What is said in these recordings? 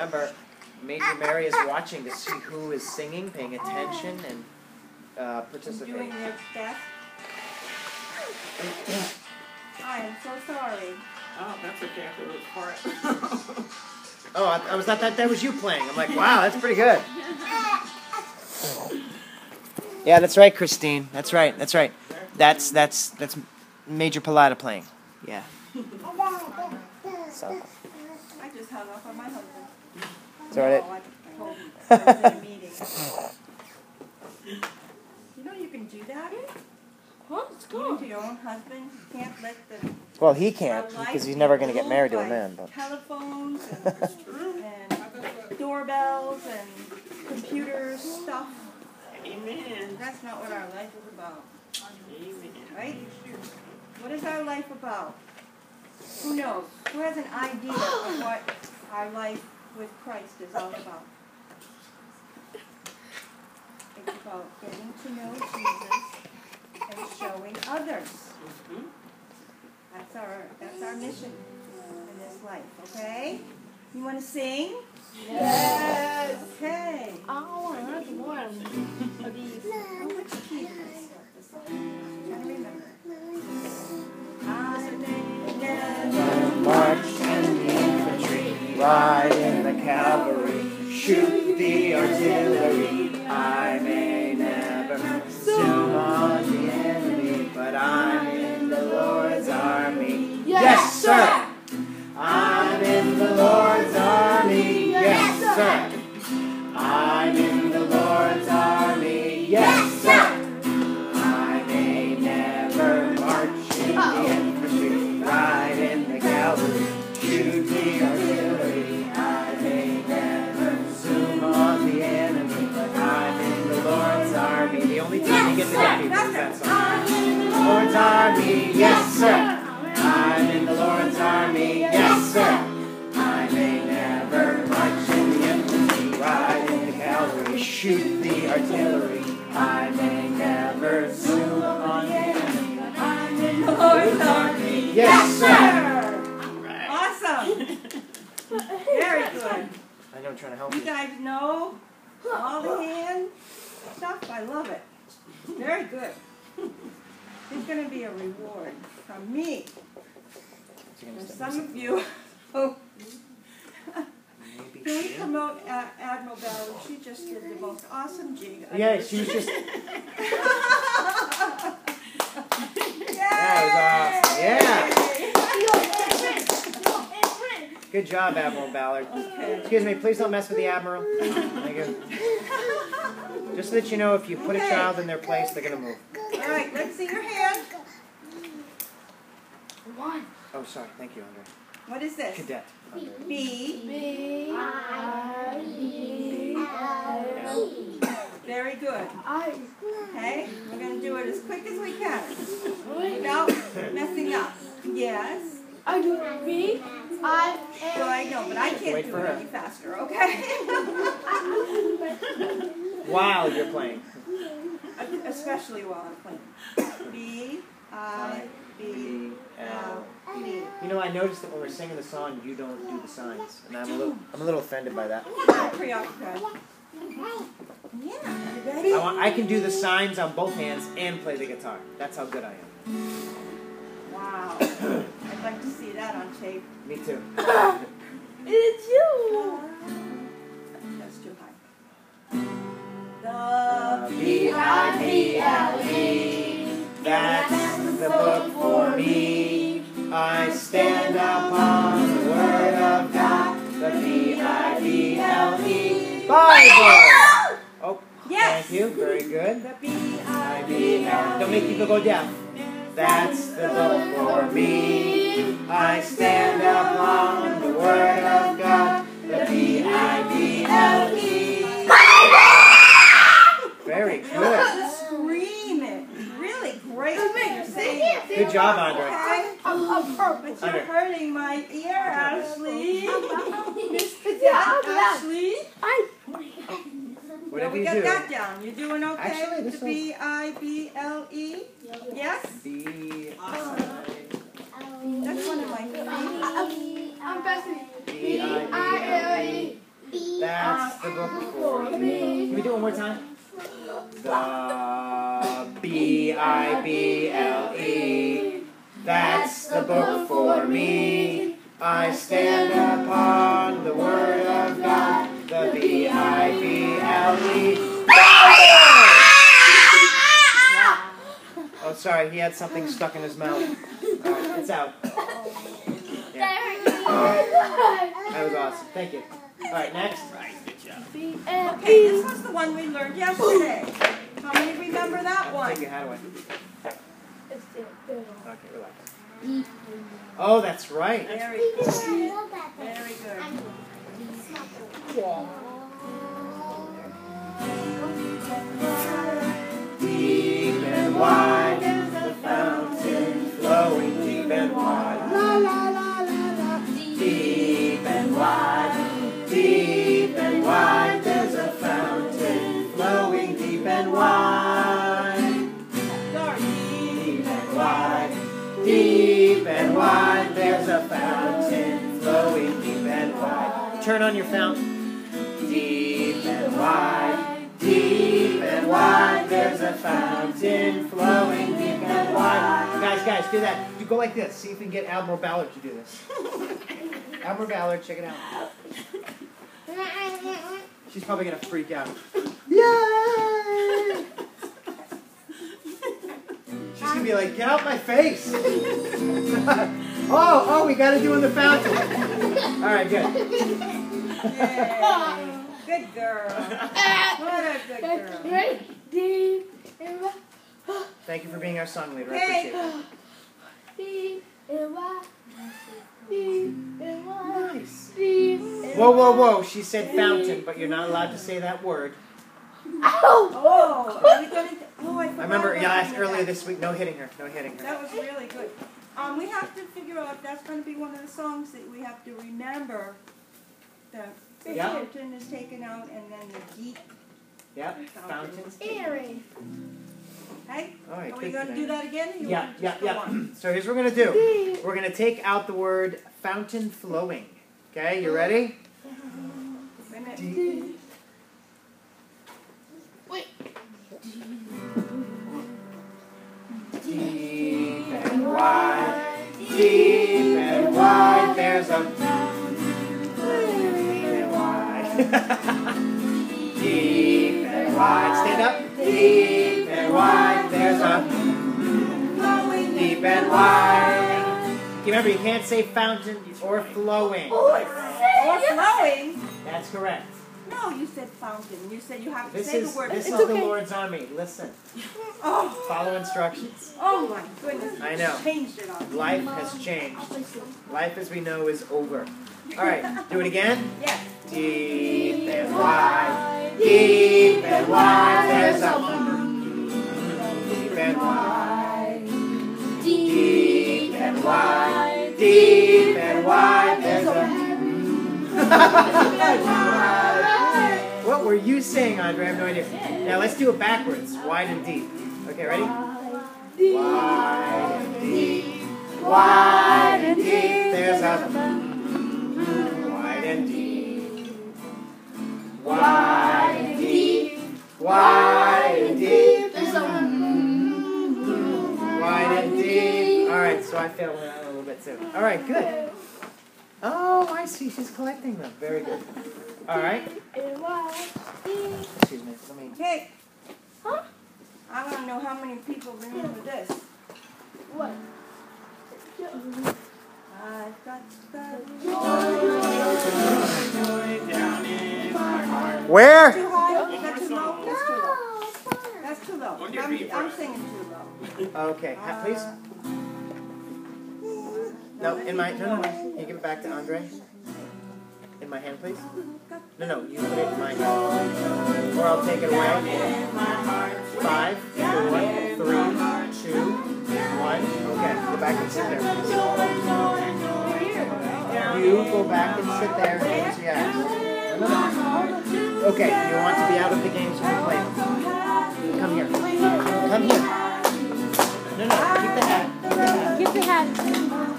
Remember, Major Mary is watching to see who is singing, paying attention, and uh, Doing participating. their best. I am so sorry. Oh, that's okay. I have to look for it. Oh, I, I was thought that that was you playing. I'm like, wow, that's pretty good. Yeah, that's right, Christine. That's right. That's right. That's that's that's Major Pilata playing. Yeah. So. I just hung up on my husband. It's all right. No, oh, I, I told him I was in a meeting. You know you can do that? Huh? Let's Even to your own husband, you can't let the Well, he can't because he's never going to get married to a man. But Telephones and, and doorbells and computer stuff. Amen. That's not what our life is about, Amen. right? What is our life about? Who knows? Who has an idea of what our life with Christ is all about? It's about getting to know Jesus and showing others. Mhm. That's our that's our mission in this life, okay? You wanna sing? Yes. Okay. I want one of these. Oh, which key is this? I'm trying to remember. I may never ride in the cavalry, shoot the artillery. I may never zoom on the enemy, but I'm in the Lord's army. Yes, sir. Army, yes sir. I'm in the Lord's army, yes sir. I may never march in the infantry, ride in the cavalry, shoot the artillery. I may never zoom on the enemy, but I'm in the Lord's army, yes sir. Awesome. Very good. I know, I'm trying to help You you. guys know all the hand stuff. I love it. Very good. There's going to be a reward from me. For some of you who oh. Maybe can we promote A- Admiral Ballard? She just did the most awesome jig. I've Yeah, ever she was seen. just. Yay! That was awesome. Yeah. Good job, Admiral Ballard. Okay. Excuse me, please don't mess with the Admiral. Thank you. Just so that you know, if you put a child in their place, they're going to move. All right, let's see your hand. One. Oh, sorry. Thank you, Andre. What is this? Cadet. Andre. B. B I L. Very good. I. Okay? We're going to do it as quick as we can without messing up. Yes. I do B I Well, I know, but I can't Wait do for it her. any faster, okay? While you're playing. Especially while I'm playing. B I B L E. You know, I noticed that when we're singing the song, you don't do the signs, and I'm a little, I'm a little offended by that. I'm preoccupied. Yeah. You ready? I want, I can do the signs on both hands and play the guitar. That's how good I am. Wow. I'd like to see that on tape. Me too. It's you. That's too high. The B I B L E. That's the book for me. I stand upon the Word of God. The B I B L E Bible. Oh, Yes. thank you. Very good. The B I I B B L. L Don't make people go deaf. That's the book for me. I stand upon the Word of God. The B I B L E. Very good. Scream it. Really great. You're saying. Good job, Andre. Okay? But you're hurting my ear, Ashley. Mr. Yeah, Ashley. I. Whatever Well, we you got do. that down. You're doing okay Actually, with this the B I B L E? Yes? B That's one of my favorites. I'm passing. B I I L E. book for me. Can we do it one more time? The B I B L E. That's the book for me. I stand upon the word of God. The B I B L E. Oh, sorry, he had something stuck in his mouth. Alright, it's out. Oh, that was awesome. Thank you. Alright, next. Eh, okay, this was the one we learned yesterday. How many remember that Take one? your hat away. Okay, relax. Oh, that's right. Very good. Very good. Deep and wide wide, there's a fountain flowing deep and wide. Turn on your fountain. Deep and wide, deep and wide, there's a fountain flowing deep and wide. Guys, guys, do that. You go like this. See if we can get Admiral Ballard to do this. Admiral Ballard, check it out. She's probably gonna freak out. Yay! She's gonna be like, get out my face! oh, oh, we gotta do in the fountain. All right, good. Good girl. What a good girl. Thank you for being our song leader. I appreciate it. Nice. Whoa, whoa, whoa! She said fountain, but you're not allowed to say that word. Oh, we gonna? Oh, I. I remember you about asked that. earlier this week. No hitting her. No hitting her. That was really good. Um, we have to figure out if that's going to be one of the songs that we have to remember. The the Yeah. fountain is taken out, and then the deep. Yep. Fountains. Earring. Hey, All right. are we going to do that again? Or you Yeah, want yeah, go yeah. on? So here's what we're gonna do. We're gonna take out the word fountain flowing. Okay, you ready? Wait. Deep. Wait. Deep and wide, there's a deep and wide. deep and wide, stand up. Deep and wide, there's a deep and wide. Remember, you can't say fountain or flowing. Or flowing. That's correct. No, you said fountain. You said you have to This say is the word. this It's is the okay. Lord's army. Listen, Oh, follow instructions. oh my goodness. I know. Changed it all. Life has changed. Life as we know is over. All right, do it again. Yes. Deep and wide, deep and wide, there's a deep and wide, deep and wide, deep and wide, there's a. what were you saying, Andre? I have no idea. Now let's do it backwards. Wide and deep. Okay, ready? Wide and deep, wide and deep. There's a wide and deep, wide and deep, wide and deep. There's a Wide and deep. All right, so I failed that a little bit too. All right, good. Oh, I see. She's collecting them. Very good. All right. Excuse me. Let me. Okay. Huh? I want to know how many people remember this. What? I've got the Where? Too high? Is that too low? That's too low. That's too low. I'm, I'm singing too low. Okay, ha- please. Uh, no, in my no, no, no. You give it back to Andre. My hand, please. No, no, you put it in my hand, or I'll take it away. Five, four, three, two, one. Okay, go back and sit there. You go back and sit there no. Okay, you want to be out of the games when we play. Come here. Come here. No, no, keep the hat. Keep the hat.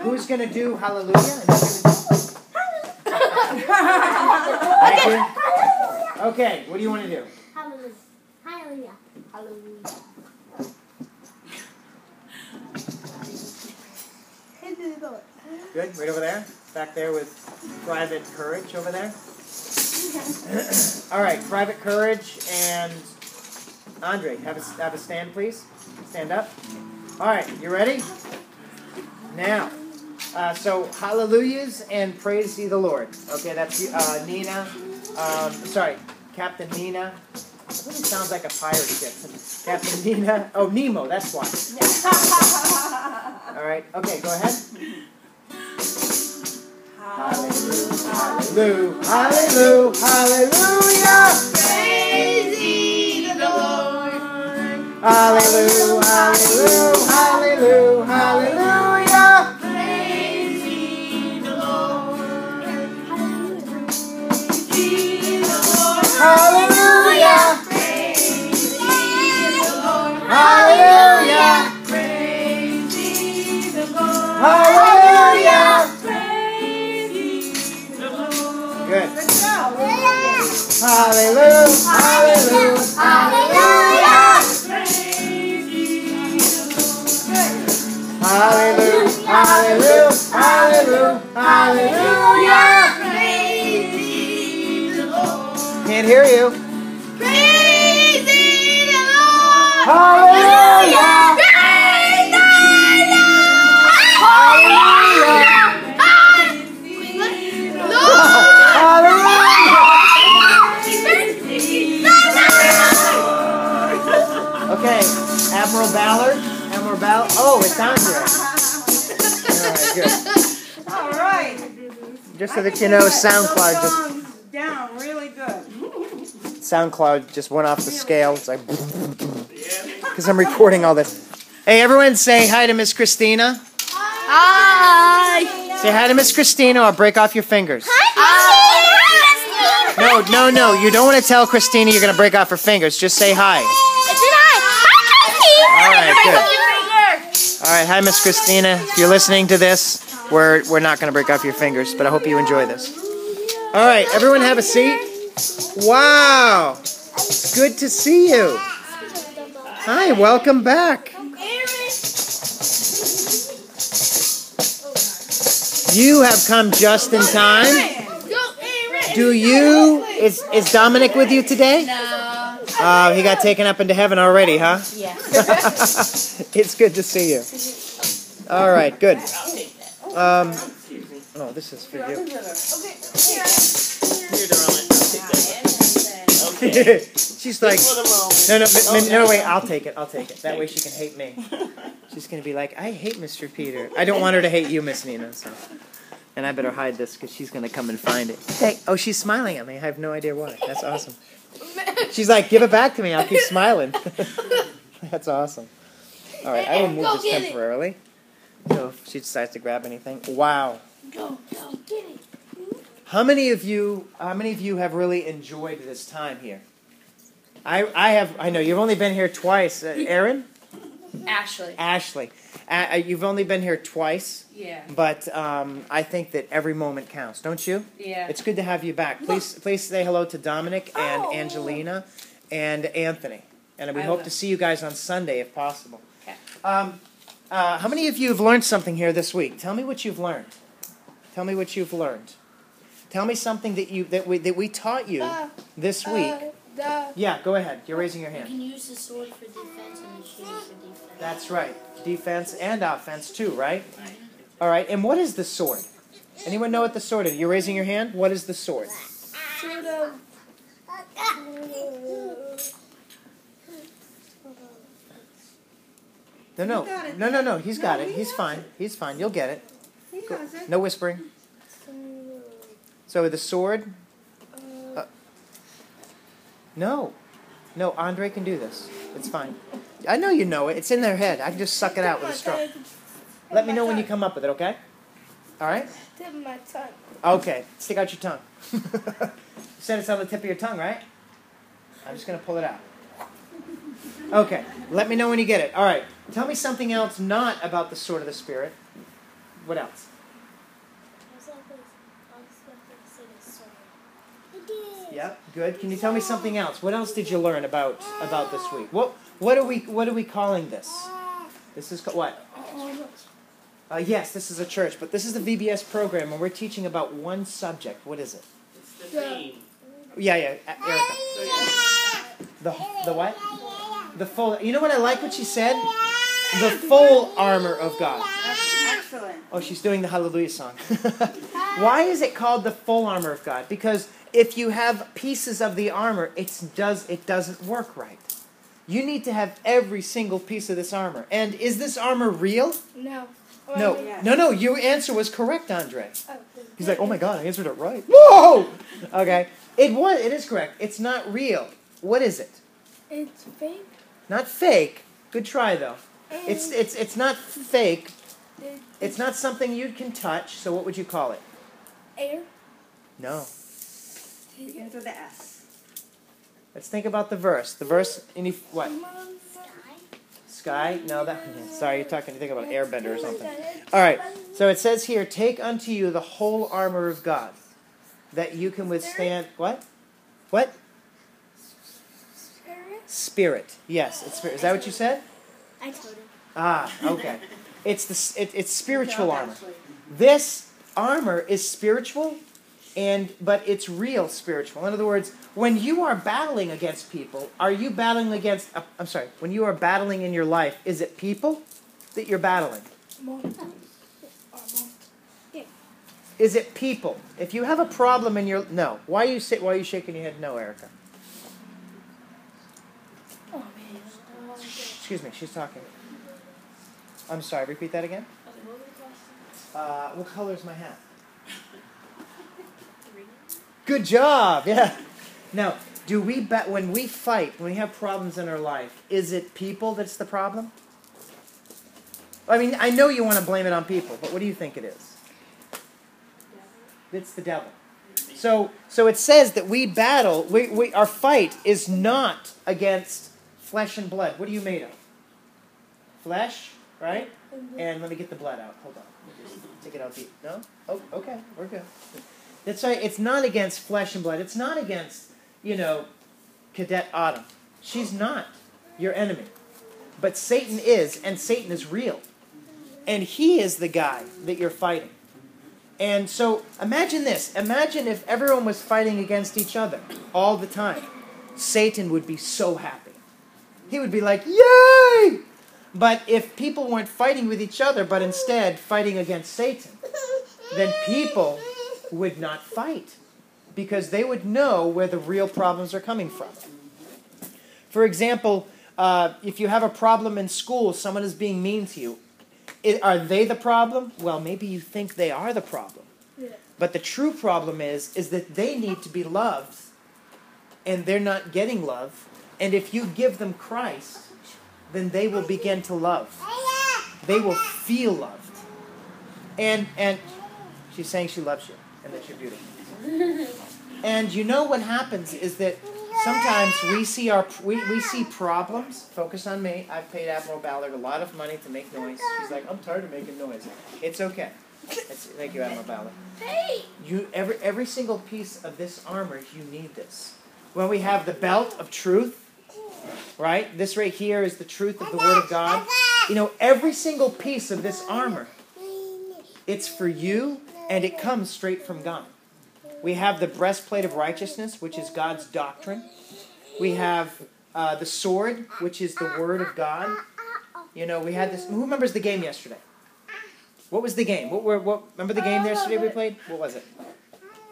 Before we do it, who's gonna do Hallelujah? And who's gonna do- Thank. Okay. What do you want to do? Hallelujah. Hallelujah. Hallelujah. Hit the door. Good. Right over there. Back there with Private Courage over there. All right. Private Courage and Andre, have a have a stand, please. Stand up. All right. You ready? Now. Uh, so hallelujahs and praise ye the Lord. Okay, that's uh, Nina. Um, sorry, Captain Nina. It really sounds like a pirate ship. Captain Nina. Oh, Nemo. That's why. All right. Okay, go ahead. Hallelujah. Hallelujah. Hallelujah. Praise ye the Lord. Hallelujah. Hallelujah. Hallelujah. Hallelujah. Hallelujah. Praise ye the Lord. Good. Hallelujah. Hallelujah. Hallelujah. Praise ye the Lord. Hallelujah. Hallelujah. Hallelujah. Hallelujah. Praise the Lord. Can't hear you. Praise the Lord. Hallelujah. Okay, Admiral Ballard. Admiral Ballard. Oh, it's Andre. All right, good. All right. Just so I that you know, SoundCloud just down really good. SoundCloud just went off the scale. It's like because I'm recording all this. Hey, everyone, say hi to Miss Christina. Hi. Say hi to Miss Christina, or break off your fingers. Hi. No, no, no. You don't want to tell Christina you're gonna break off her fingers. Just say hi. All right, good. All right, hi, Miss Christina. If you're listening to this, we're we're not gonna break off your fingers, but I hope you enjoy this. All right, everyone, have a seat. Wow, good to see you. Hi, welcome back. You have come just in time. Do you? Is is Dominic with you today? No. Uh, he got taken up into heaven already, huh? Yeah. it's good to see you. All right, good. Um, oh, this is for you. She's like, no, no, no, no, wait, I'll take it. I'll take it. That way she can hate me. She's gonna be like, I hate Mr. Peter. I don't want her to hate you, Miss Nina. So, and I better hide this because she's gonna come and find it. Hey, oh, she's smiling at me. I have no idea why. That's awesome. She's like, give it back to me. I'll keep smiling. That's awesome. All right, I will move this temporarily. So if she decides to grab anything, wow. Go, go, get it. How many of you? How many of you have really enjoyed this time here? I I have. I know you've only been here twice. Uh, Aaron, Ashley. Ashley, uh, you've only been here twice, Yeah. but um, I think that every moment counts, don't you? Yeah. It's good to have you back. Please please say hello to Dominic and Oh. Angelina and Anthony, and we I hope will. to see you guys on Sunday if possible. Okay. Um, uh, how many of you have learned something here this week? Tell me what you've learned. Tell me what you've learned. Tell me something that you that we that we taught you uh, this uh, week. Yeah, go ahead. You're raising your hand. You can use the sword for defense and the shield for defense. That's right. Defense and offense too, right? All right. And what is the sword? Anyone know what the sword is? You're raising your hand. What is the sword? Sort of. No, no, no, no, no. He's got it. He's fine. He's fine. You'll get it. He has it. No whispering. So with the sword, Uh, no, no. Andre can do this. It's fine. I know you know it. It's in their head. I can just suck it out with a straw. Let me know when you come up with it. Okay. All right. Tip my tongue. Okay. Stick out your tongue. you said it's on the tip of your tongue, right? I'm just gonna pull it out. Okay. Let me know when you get it. All right. Tell me something else not about the sword of the spirit. What else? I was like, I was going to say the sword. Yep, good. Can you tell me something else? What else did you learn about about this week? What what are we what are we calling this? This is ca- what? Uh, yes, this is a church, but this is the VBS program, and we're teaching about one subject. What is it? It's the theme. Yeah, yeah, E- Erica. The the what? The full. You know what I like what she said? The full armor of God. Excellent. Oh, she's doing the Hallelujah song. Why is it called the full armor of God? Because if you have pieces of the armor, it's does it doesn't work right. You need to have every single piece of this armor. And is this armor real? No. Oh, no, yes. no, no. Your answer was correct, Andre. Oh, He's like, oh my god, I answered it right. Whoa! Okay, it was. It is correct. It's not real. What is it? It's fake. Not fake. Good try though. and It's it's it's not fake. It's not something you can touch. So what would you call it? air. No. Begins with the S. Let's think about the verse. The verse. Any what? Sky? No, that. Sorry, you're talking. You think about airbender or something. All right. So it says here, "Take unto you the whole armor of God, that you can withstand what? What? Serious? Spirit. Yes, it's spirit. Is that what you said? I told him. Ah, okay. It's the it, it's spiritual armor. This armor is spiritual, and but it's real spiritual. In other words, when you are battling against people, are you battling against? Uh, I'm sorry. When you are battling in your life, is it people that you're battling? Is it people? If you have a problem in your no, why are you sit? Why are you shaking your head? No, Erica. Oh. Excuse me. She's talking. I'm sorry. Repeat that again. What was the question? Uh, what color is my hat? Good job. Yeah. Now, do we bet when we fight, when we have problems in our life, is it people that's the problem? I mean, I know you want to blame it on people, but what do you think it is? It's the devil. So, so it says that we battle. We, we, our fight is not against flesh and blood. What are you made of? Flesh, right? Mm-hmm. And let me get the blood out. Hold on. Let me just take it out deep. No? Oh, okay. We're good. That's right. It's not against flesh and blood. It's not against, you know, Cadet Autumn. She's not your enemy. But Satan is, and Satan is real. And he is the guy that you're fighting. And so imagine this. Imagine if everyone was fighting against each other all the time. Satan would be so happy. He would be like, Yay! But if people weren't fighting with each other, but instead fighting against Satan, then people would not fight because they would know where the real problems are coming from. For example, uh, if you have a problem in school, someone is being mean to you. I are they the problem? Well, maybe you think they are the problem. Yeah. But the true problem is is that they need to be loved and they're not getting love. And if you give them Christ, then they will begin to love. They will feel loved. And and she's saying she loves you and that you're beautiful. And you know what happens is that sometimes we see our we, we see problems. Focus on me. I've paid Admiral Ballard a lot of money to make noise. She's like, I'm tired of making noise. It's okay. Thank you, Admiral Ballard. Hey. You every every single piece of this armor, you need this. When we have the belt of truth, right? This right here is the truth of the Word of God. You know, every single piece of this armor, it's for you, and it comes straight from God. We have the breastplate of righteousness, which is God's doctrine. We have uh, the sword, which is the Word of God. You know, we had this. Who remembers the game yesterday? What was the game? What were? What? Remember the game yesterday we played? What was it?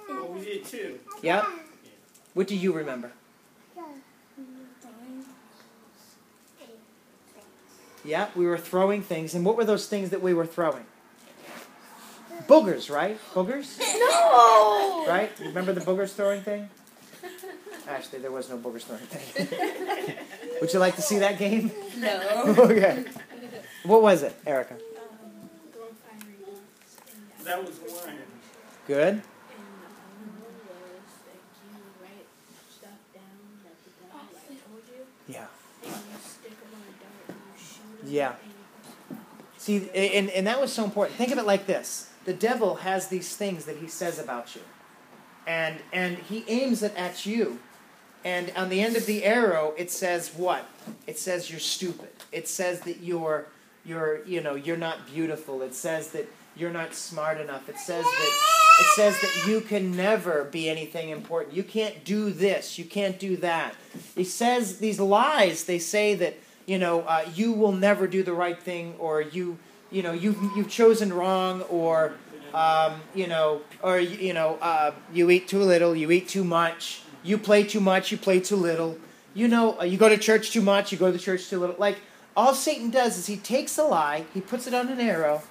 Well, we did too. Yep. What do you remember? Yeah, we were throwing things. And what were those things that we were throwing? Boogers, right? Boogers? No! Right? You remember the boogers throwing thing? Actually, there was no boogers throwing thing. Would you like to see that game? No. okay. What was it, Erica? Um, throw fiery darts. And, That was one. Good. and um, one was like you write stuff down that the guy like told you, Yeah. and you stick them on a dart and you shoot 'em, Yeah. and you press See, and, and that was so important. Think of it like this the devil has these things that he says about you, and, and he aims it at you. And on the end of the arrow, it says what? It says you're stupid. It says that you're, you're, you know, you're not beautiful. It says that you're not smart enough. It says that it says that you can never be anything important. You can't do this. You can't do that. He says these lies. They say that you know uh, you will never do the right thing, or you you know you've you've chosen wrong, or um, you know, or you know uh, you eat too little, you eat too much, you play too much, you play too little. You know, uh, you go to church too much, you go to church too little. Like all Satan does is he takes a lie, he puts it on an arrow,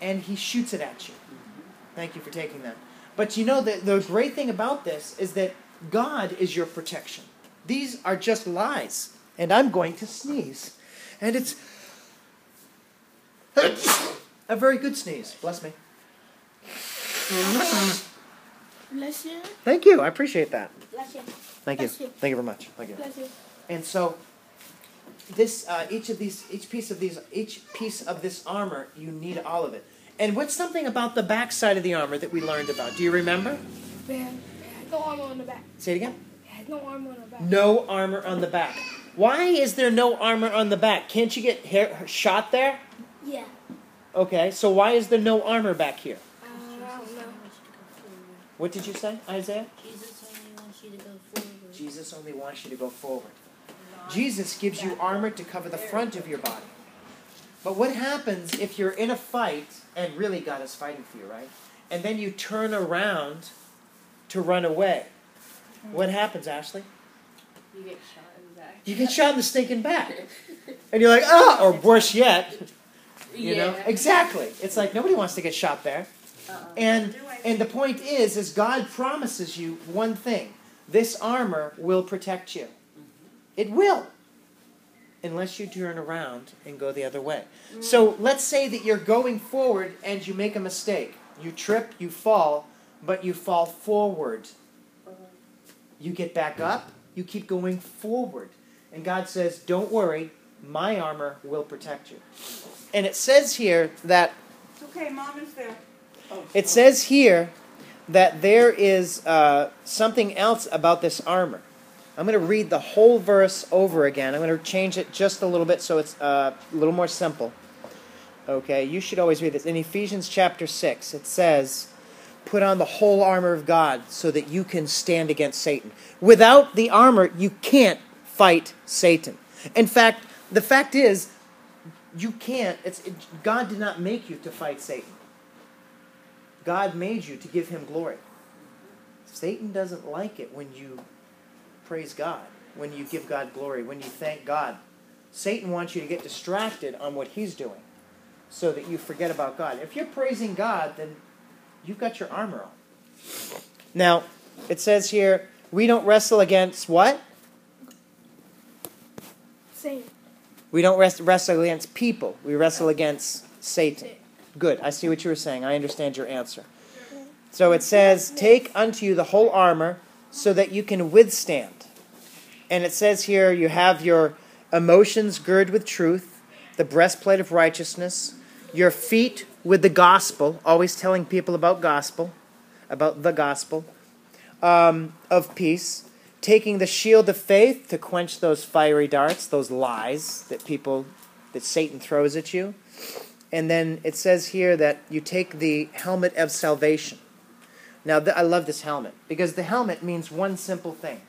and he shoots it at you. Thank you for taking that. But you know, the, the great thing about this is that God is your protection. These are just lies. And I'm going to sneeze. And it's a very good sneeze. Bless me. Bless you. Thank you. I appreciate that. Bless you. Thank you. Bless you. Thank you very much. Thank you. Bless you. And so this uh, each of these each piece of these each piece of this armor you need all of it. And what's something about the back side of the armor that we learned about? Do you remember? Man, no armor on the back. Say it again. No armor on the back. No armor on the back. Why is there no armor on the back? Can't you get hair, shot there? Yeah. Okay, so why is there no armor back here? Uh, I don't know. What did you say, Isaiah? Jesus only wants you to go forward. Jesus only wants you to go forward. Jesus gives you armor to cover the front of your body. But what happens if you're in a fight, and really God is fighting for you, right? And then you turn around to run away. What happens, Ashley? You get shot in the back. You get shot in the stinking back. And you're like, oh, or worse yet, you know? Exactly. It's like nobody wants to get shot there. Uh-uh. And and the point is, is God promises you one thing: this armor will protect you. It will, unless you turn around and go the other way. So let's say that you're going forward and you make a mistake. You trip, you fall, but you fall forward. You get back up. You keep going forward, and God says, "Don't worry, my armor will protect you." And it says here that It's okay, Mom is there. it says here that there is uh, something else about this armor. I'm going to read the whole verse over again. I'm going to change it just a little bit so it's uh, a little more simple. Okay, you should always read this. In Ephesians chapter 6, it says, Put on the whole armor of God so that you can stand against Satan. Without the armor, you can't fight Satan. In fact, the fact is, you can't. It's, it, God did not make you to fight Satan. God made you to give him glory. Satan doesn't like it when you praise God, when you give God glory, when you thank God. Satan wants you to get distracted on what he's doing so that you forget about God. If you're praising God, then you've got your armor on. Now, it says here, we don't wrestle against what? Same. We don't rest, wrestle against people. We wrestle against Satan. Good. I see what you were saying. I understand your answer. So it says, Take unto you the whole armor so that you can withstand. And it says here, you have your emotions girded with truth, the breastplate of righteousness, your feet with the gospel, always telling people about gospel, about the gospel, um, of peace, taking the shield of faith to quench those fiery darts, those lies that people, that Satan throws at you. And then it says here that you take the helmet of salvation. Now, th- I love this helmet because the helmet means one simple thing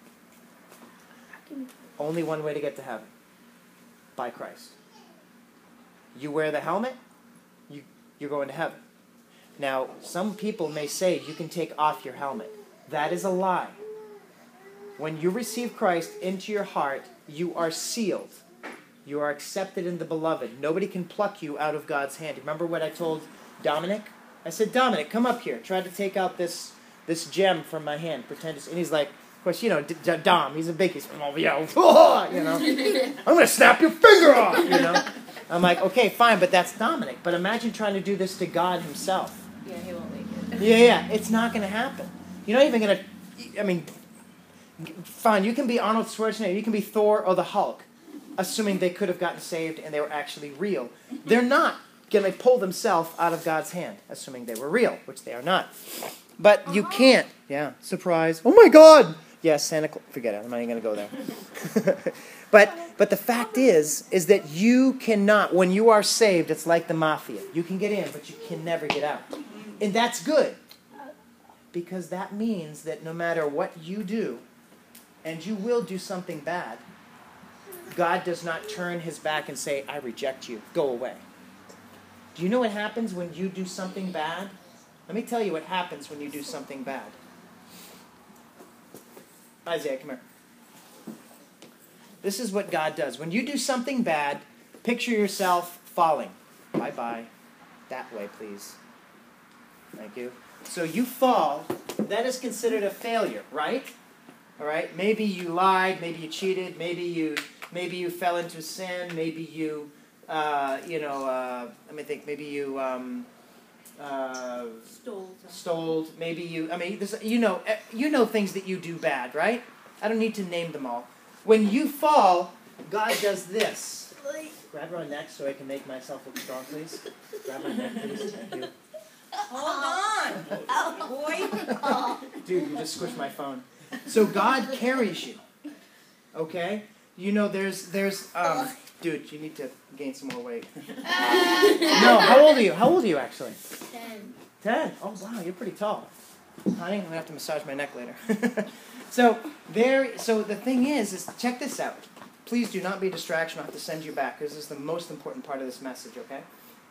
only one way to get to heaven by Christ. You wear the helmet, you, you're going to heaven. Now, some people may say you can take off your helmet. That is a lie. When you receive Christ into your heart, you are sealed. You are accepted in the beloved. Nobody can pluck you out of God's hand. Remember what I told Dominic? I said, Dominic, come up here. Try to take out this this gem from my hand. Pretend it's, and he's like, of course, you know, D- D- Dom. He's a big. He's oh yeah, you know. I'm gonna snap your finger off. You know. I'm like, okay, fine, but that's Dominic. But imagine trying to do this to God Himself. Yeah, he won't make it. Yeah, yeah, it's not gonna happen. You're not even gonna. I mean, fine. You can be Arnold Schwarzenegger. You can be Thor or the Hulk, assuming they could have gotten saved and they were actually real. They're not gonna pull themselves out of God's hand, assuming they were real, which they are not. But you uh-huh. can't. Yeah, surprise. Oh my God. Yes, Santa Claus. Forget it. I'm not even gonna go there. but but the fact is is that you cannot. When you are saved, it's like the mafia. You can get in, but you can never get out, and that's good because that means that no matter what you do, and you will do something bad, God does not turn his back and say, I reject you, go away. Do you know what happens when you do something bad? Let me tell you what happens when you do something bad. Isaiah, come here. This is what God does. When you do something bad, picture yourself falling. Bye bye. That way, please. Thank you. So you fall, that is considered a failure, right? All right. Maybe you lied. Maybe you cheated. Maybe you maybe you fell into sin. Maybe you, uh, you know, uh, let me think. Maybe you um, uh, Stole. stole. Maybe you. I mean, this, you know, eh, you know things that you do bad, right? I don't need to name them all. When you fall, God does this. Grab my neck so I can make myself look strong, please. Grab my neck, please. Thank you. Hold on, oh, boy. Dude, you just squished my phone. So God carries you. Okay? You know, there's, there's, um, dude, you need to gain some more weight. no, how old are you? How old are you actually? Ten. Ten. Oh wow, you're pretty tall. Honey, I'm gonna have to massage my neck later. so there. So the thing is, is check this out. Please do not be a distraction. I'll have to send you back because this is the most important part of this message. Okay?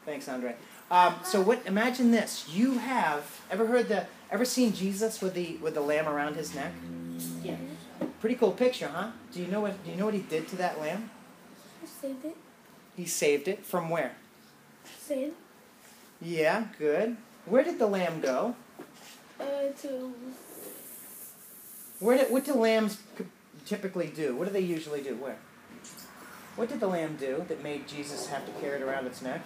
Thanks, Andre. Um, so what? Imagine this. You have ever heard the? Ever seen Jesus with the with the lamb around his neck? Yeah. Pretty cool picture, huh? Do you know what? Do you know what he did to that lamb? I saved it. He saved it from where? Saved Yeah, good. Where did the lamb go? uh, to Where did, what do lambs typically do? What do they usually do? Where? What did the lamb do that made Jesus have to carry it around its neck?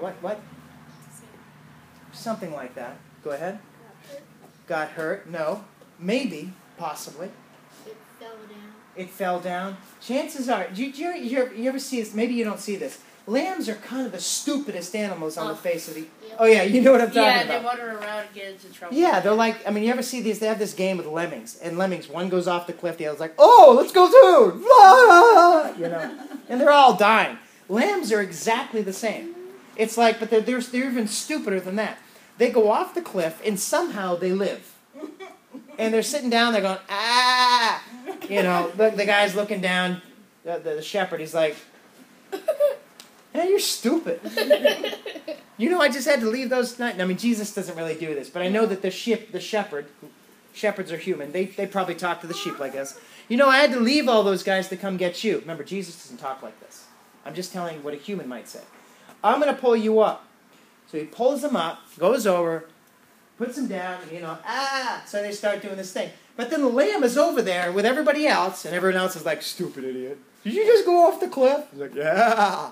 What? What? what? Something like that. Go ahead. Got hurt? No. Maybe. Possibly. It fell down. It fell down. Chances are, do you, do you, you, ever, you ever see this? Maybe you don't see this. Lambs are kind of the stupidest animals on the Oh. face of the. Oh yeah, you know what I'm talking Yeah, about. Yeah, they wander around and get into trouble. Yeah, they're like, I mean, you ever see these? They have this game with lemmings, and lemmings, one goes off the cliff, the other's like, oh, let's go too! You know, and they're all dying. Lambs are exactly the same. It's like, but they're, they're, they're even stupider than that. They go off the cliff, and somehow they live. And they're sitting down, they're going, ah! You know, the, the guy's looking down, the, the, the shepherd, he's like, hey, you're stupid. You know, I just had to leave those. I mean, Jesus doesn't really do this, but I know that the sheep, the shepherd, shepherds are human. They they probably talk to the sheep like this. You know, I had to leave all those guys to come get you. Remember, Jesus doesn't talk like this. I'm just telling what a human might say. I'm gonna pull you up. So he pulls them up, goes over, puts them down, and, you know, ah. So they start doing this thing. But then the lamb is over there with everybody else, and everyone else is like, "Stupid idiot! Did you just go off the cliff?" He's like, "Yeah,"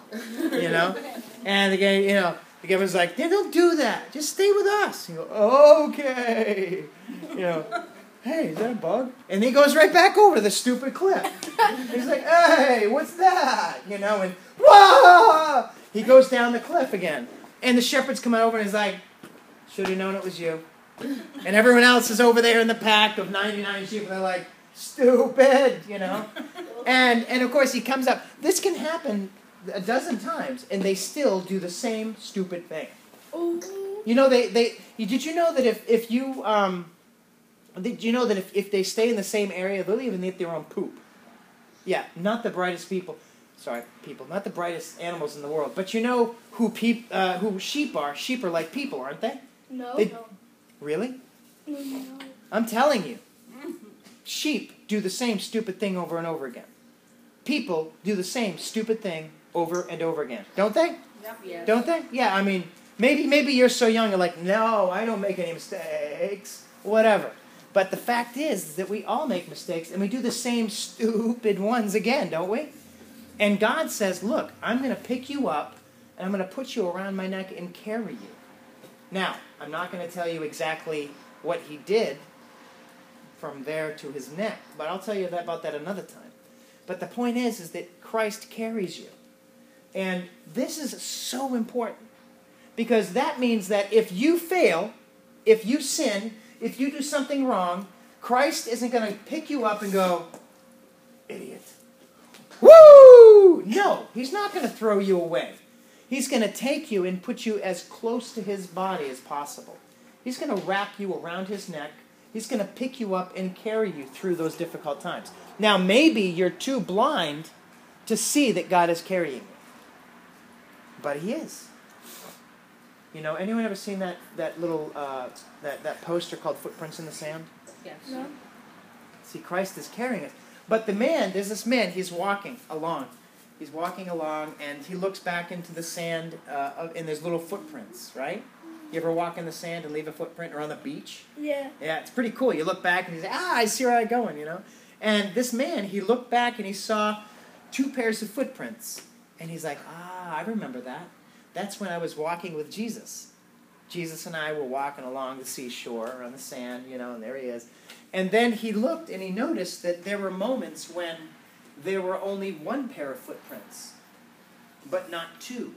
you know. And the guy, you know, the guy was like, "Yeah, don't do that. Just stay with us." You go, "Okay," you know. Hey, is that a bug? And he goes right back over to the stupid cliff. He's like, "Hey, what's that?" You know, and whoa! He goes down the cliff again, and the shepherds come over and he's like, "Should have known it was you." And everyone else is over there in the pack of 99 sheep, and they're like, "Stupid," you know. And and of course he comes up. This can happen a dozen times, and they still do the same stupid thing. oh, You know, they, they did you know that if, if you um, did you know that if, if they stay in the same area, they'll even eat their own poop. Yeah, not the brightest people. Sorry, people, not the brightest animals in the world. But you know who peop, uh, who sheep are? Sheep are like people, aren't they? no, They- no, Really? no, no. I'm telling you. sheep do the same stupid thing over and over again. People do the same stupid thing over and over again, don't they? Yep. Yes. Don't they? Yeah, I mean, maybe maybe you're so young, you're like, no, I don't make any mistakes, whatever. But the fact is that we all make mistakes, and we do the same stupid ones again, don't we? And God says, look, I'm going to pick you up, and I'm going to put you around my neck and carry you. Now, I'm not going to tell you exactly what He did from there to His neck, but I'll tell you about that another time. But the point is, is that Christ carries you. And this is so important because that means that if you fail, if you sin, if you do something wrong, Christ isn't going to pick you up and go, idiot. Woo! No, he's not going to throw you away. He's going to take you and put you as close to his body as possible. He's going to wrap you around his neck. He's going to pick you up and carry you through those difficult times. Now, maybe you're too blind to see that God is carrying you. But he is. You know, anyone ever seen that, that little uh, that, that poster called Footprints in the Sand? Yes. No. See, Christ is carrying us. But the man, there's this man, he's walking along. He's walking along and he looks back into the sand uh, and there's little footprints, right? You ever walk in the sand and leave a footprint or on the beach? Yeah. Yeah, it's pretty cool. You look back and you say, ah, I see where I'm going, you know? And this man, he looked back and he saw two pairs of footprints. And he's like, ah, I remember that. That's when I was walking with Jesus. Jesus and I were walking along the seashore or on the sand, you know, and there he is. And then he looked and he noticed that there were moments when there were only one pair of footprints, but not two.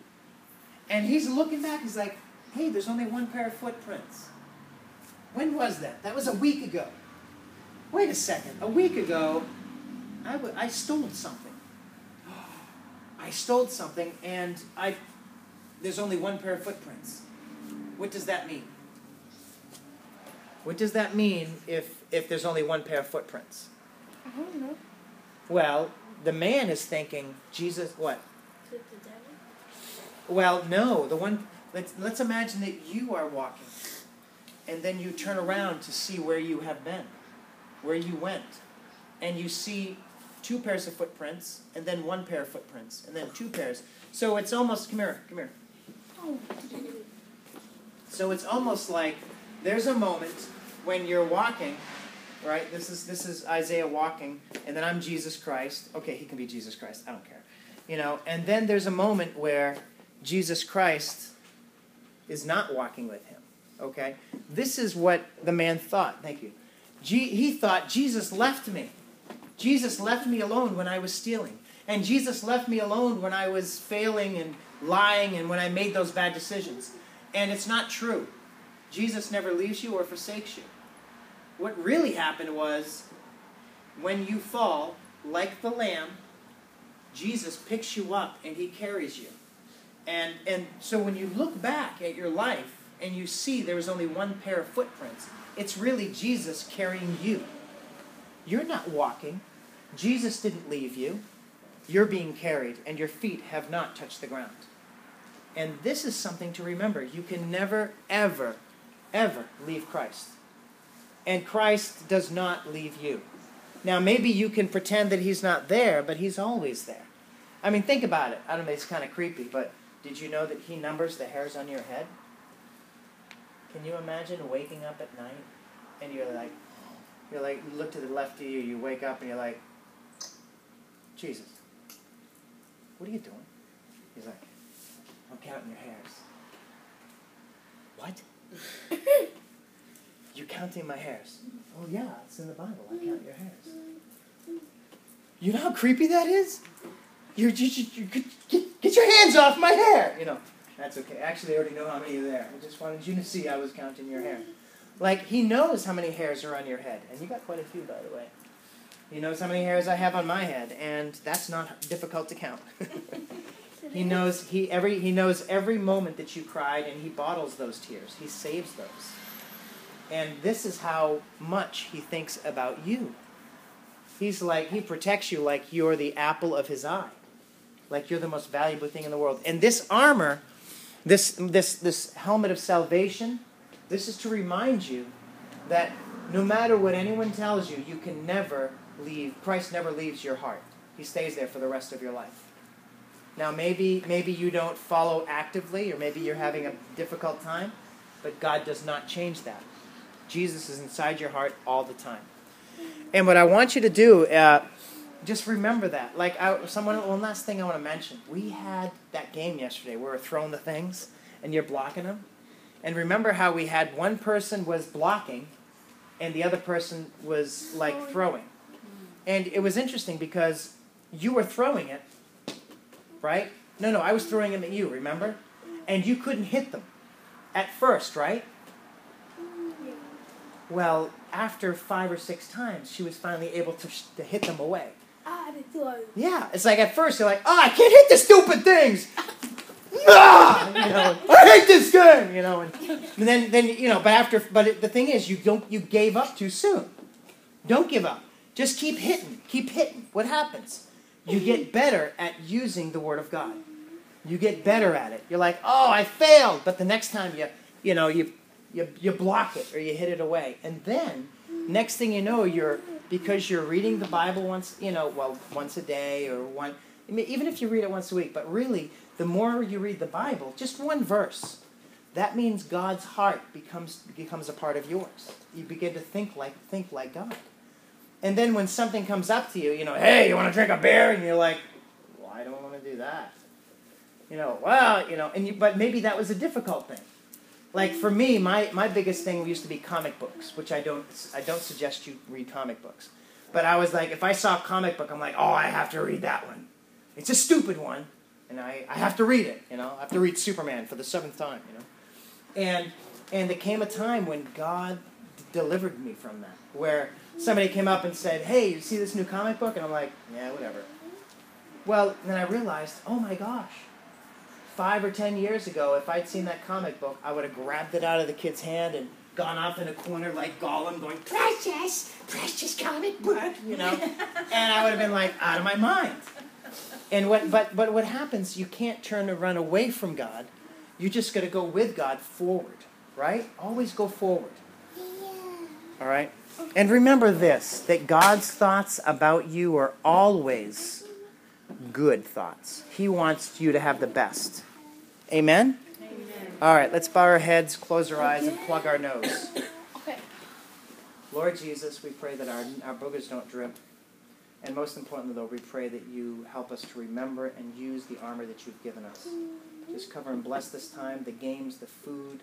And he's looking back, he's like, hey, there's only one pair of footprints. When was that? That was a week ago. Wait a second. A week ago, I, w- I stole something. I stole something, and I there's only one pair of footprints. What does that mean? What does that mean if if there's only one pair of footprints? I don't know. Well, the man is thinking, Jesus, what? it the devil? Well, no. The one. Let's let's imagine that you are walking, and then you turn around to see where you have been, where you went, and you see two pairs of footprints, and then one pair of footprints, and then two pairs. So it's almost come here, come here. Oh. So it's almost like there's a moment when you're walking, right? This is this is Isaiah walking, and then I'm Jesus Christ. Okay, he can be Jesus Christ. I don't care. You know, and then there's a moment where Jesus Christ is not walking with him. Okay? This is what the man thought. Thank you. Je- he thought Jesus left me. Jesus left me alone when I was stealing. And Jesus left me alone when I was failing and lying and when I made those bad decisions. And it's not true. Jesus never leaves you or forsakes you. What really happened was when you fall, like the lamb, Jesus picks you up and he carries you. And, and so when you look back at your life and you see there was only one pair of footprints, it's really Jesus carrying you. You're not walking. Jesus didn't leave you. You're being carried, and your feet have not touched the ground. And this is something to remember. You can never, ever, ever leave Christ. And Christ does not leave you. Now, maybe you can pretend that He's not there, but He's always there. I mean, think about it. I don't know, it's kind of creepy, but did you know that He numbers the hairs on your head? Can you imagine waking up at night and you're like, you're like, you look to the left of you, you wake up and you're like, Jesus, what are you doing? He's like, I'm counting your hairs. What? You're counting my hairs. Oh yeah, it's in the Bible. I count your hairs. You know how creepy that is? You're, you, you, you, get, get your hands off my hair. You know, that's okay. Actually, I already know how many are there. I just wanted you to see I was counting your hair. Like he knows how many hairs are on your head, and you got quite a few, by the way. He knows how many hairs I have on my head, and that's not difficult to count. he knows he every he knows every moment that you cried, and he bottles those tears. He saves those. And this is how much he thinks about you. He's like he protects you like you're the apple of his eye. Like you're the most valuable thing in the world. And this armor, this this this helmet of salvation, this is to remind you that No matter what anyone tells you, you can never leave. Christ never leaves your heart. He stays there for the rest of your life. Now, maybe maybe you don't follow actively, or maybe you're having a difficult time, but God does not change that. Jesus is inside your heart all the time. And what I want you to do, uh, just remember that. Like I, someone, one last thing I want to mention. We had that game yesterday where we're throwing the things, and you're blocking them. And remember how we had one person was blocking, and the other person was like throwing. And it was interesting because you were throwing it, right? No, no, I was throwing them at you. Remember? And you couldn't hit them at first, right? Well, after five or six times, she was finally able to, sh- to hit them away. Ah, the throw. Yeah, it's like at first you're like, oh, I can't hit the stupid things. Ah! You know, I hate this game. You know, and, and then then you know, but after, but it, the thing is, you don't you gave up too soon. Don't give up. Just keep hitting, keep hitting. What happens? You get better at using the Word of God. You get better at it. You're like, oh, I failed, but the next time you you know you you you block it or you hit it away, and then next thing you know, you're because you're reading the Bible once, you know, well, once a day or one, I mean, even if you read it once a week, but really, the more you read the Bible, just one verse, that means God's heart becomes becomes a part of yours. You begin to think like think like God. And then when something comes up to you, you know, hey, you want to drink a beer? And you're like, well, I don't want to do that. You know, well, you know, and you, but maybe that was a difficult thing. Like for me, my, my biggest thing used to be comic books, which I don't I don't suggest you read comic books. But I was like, if I saw a comic book, I'm like, oh, I have to read that one. It's a stupid one, and I, I have to read it. You know, I have to read Superman for the seventh time. You know, and and there came a time when God delivered me from that, where somebody came up and said, hey, you see this new comic book? And I'm like, yeah, whatever. Well, then I realized, oh my gosh, five or ten years ago, if I'd seen that comic book, I would have grabbed it out of the kid's hand and gone off in a corner like Gollum, going, "Precious, precious comic book," you know, and I would have been like out of my mind. And what, but, but what happens? You can't turn and run away from God. You're just got to go with God forward, right? Always go forward. Yeah. All right. And remember this: that God's thoughts about you are always good thoughts. He wants you to have the best. Amen? All right, let's bow our heads, close our eyes, and plug our nose. Okay. Lord Jesus, we pray that our, our boogers don't drip. And most importantly, though, we pray that you help us to remember and use the armor that you've given us. Just cover and bless this time, the games, the food,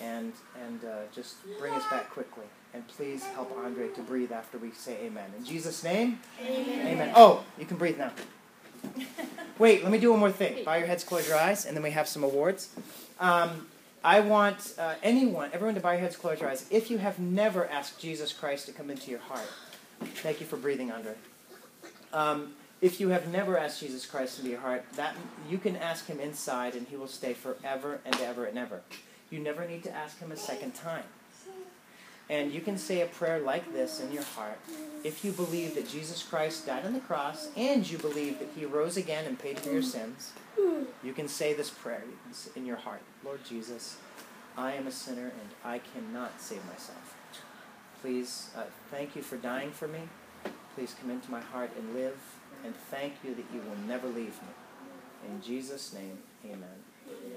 and, and uh, just bring us back quickly. And please help Andre to breathe after we say amen. In Jesus' name, Amen. amen. Oh, you can breathe now. Wait, let me do one more thing. Bow your heads, close your eyes, and then we have some awards. Um, I want uh, anyone, everyone to bow your heads, close your eyes. If you have never asked Jesus Christ to come into your heart, thank you for breathing, Andre. Um, if you have never asked Jesus Christ into your heart, that you can ask Him inside, and He will stay forever and ever and ever. You never need to ask Him a second time. And you can say a prayer like this in your heart if you believe that Jesus Christ died on the cross and you believe that he rose again and paid for your sins. You can say this prayer in your heart Lord Jesus, I am a sinner and I cannot save myself. Please, uh, thank you for dying for me. Please come into my heart and live. And thank you that you will never leave me. In Jesus' name, amen.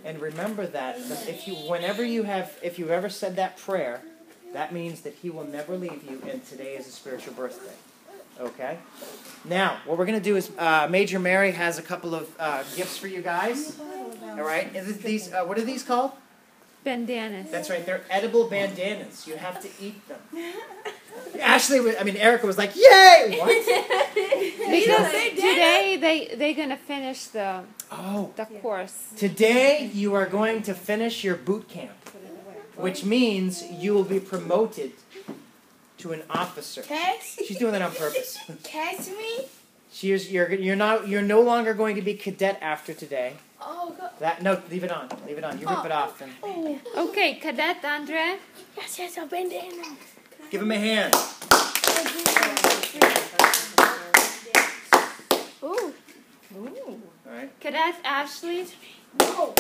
And remember that if you, whenever you have, if you've ever said that prayer, that means that he will never leave you, and today is a spiritual birthday. Okay? Now, what we're going to do is uh, Major Mary has a couple of uh, gifts for you guys. All right? And these, uh, what are these called? Bandanas. That's right. They're edible bandanas. You have to eat them. Ashley, was, I mean, Erica was like, "Yay!" What? Because today they they're gonna finish the Oh, the course. today you are going to finish your boot camp, which means you will be promoted to an officer. Catch, She's doing that on purpose. catch me. She's you're you're not you're no longer going to be cadet after today. Oh, go. That no, leave it on, leave it on. You rip it oh. off and Oh, Okay, Cadet Andre. yes, yes, a bandana. give him a hand. Ooh, All right. Cadet Ashley. no.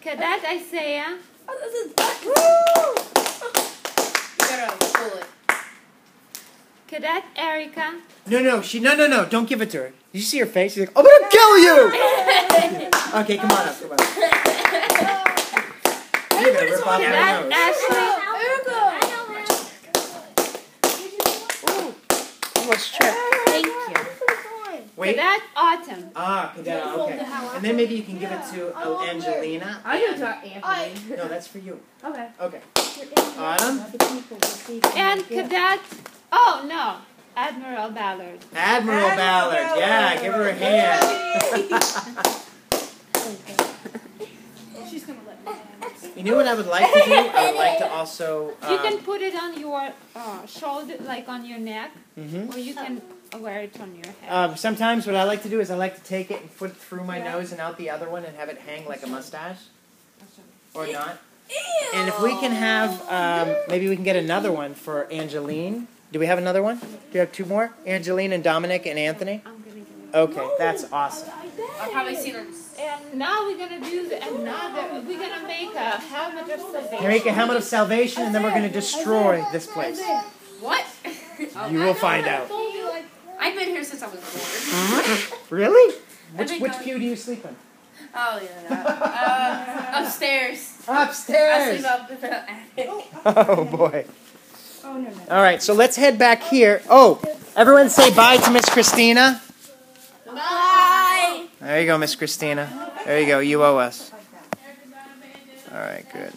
Cadet Isaiah. You gotta pull it. Cadet Erica. No, no, she, no, no, no, don't give it to her. Did you see her face? She's like, I'm gonna kill you! okay, come on up, come on up. You're gonna rip off my Cadet. Ashley. Almost tripped. Thank you. Wait. Cadet Autumn. Ah, cadet, okay. And then maybe you can give it to uh, Angelina. I can and- talk Anthony. No, that's for you. Okay. Okay. Autumn? And Cadet. Oh, no. Admiral Ballard. Admiral Admiral Ballard. Yeah, give her a hand. She's gonna let me have You know what I would like to do? I would like to also. You Um, can put it on your uh, shoulder, like on your neck, mhm. or you can wear it on your head. Um, sometimes what I like to do is I like to take it and put it through my nose and out the other one and have it hang like a mustache. Or not. And if we can have, um, maybe we can get another one for Angeline. Do we have another one? Do you have two more? Angeline and Dominic and Anthony? I'm gonna give it. Okay, that's awesome. I'll probably see them. And now we're gonna do the, another. We're gonna make a helmet of salvation. Make a helmet of salvation and then we're going to destroy this place. What? You will find out. I've been here since I was born. Really? Which, which pew do you sleep in? Oh yeah. Uh, upstairs. I Upstairs! sleep up in the attic. Oh boy. Oh, no, no. All right, so let's head back here. Oh, everyone say bye to Miss Christina. Bye. There you go, Miss Christina. There you go. You owe us. All right, good.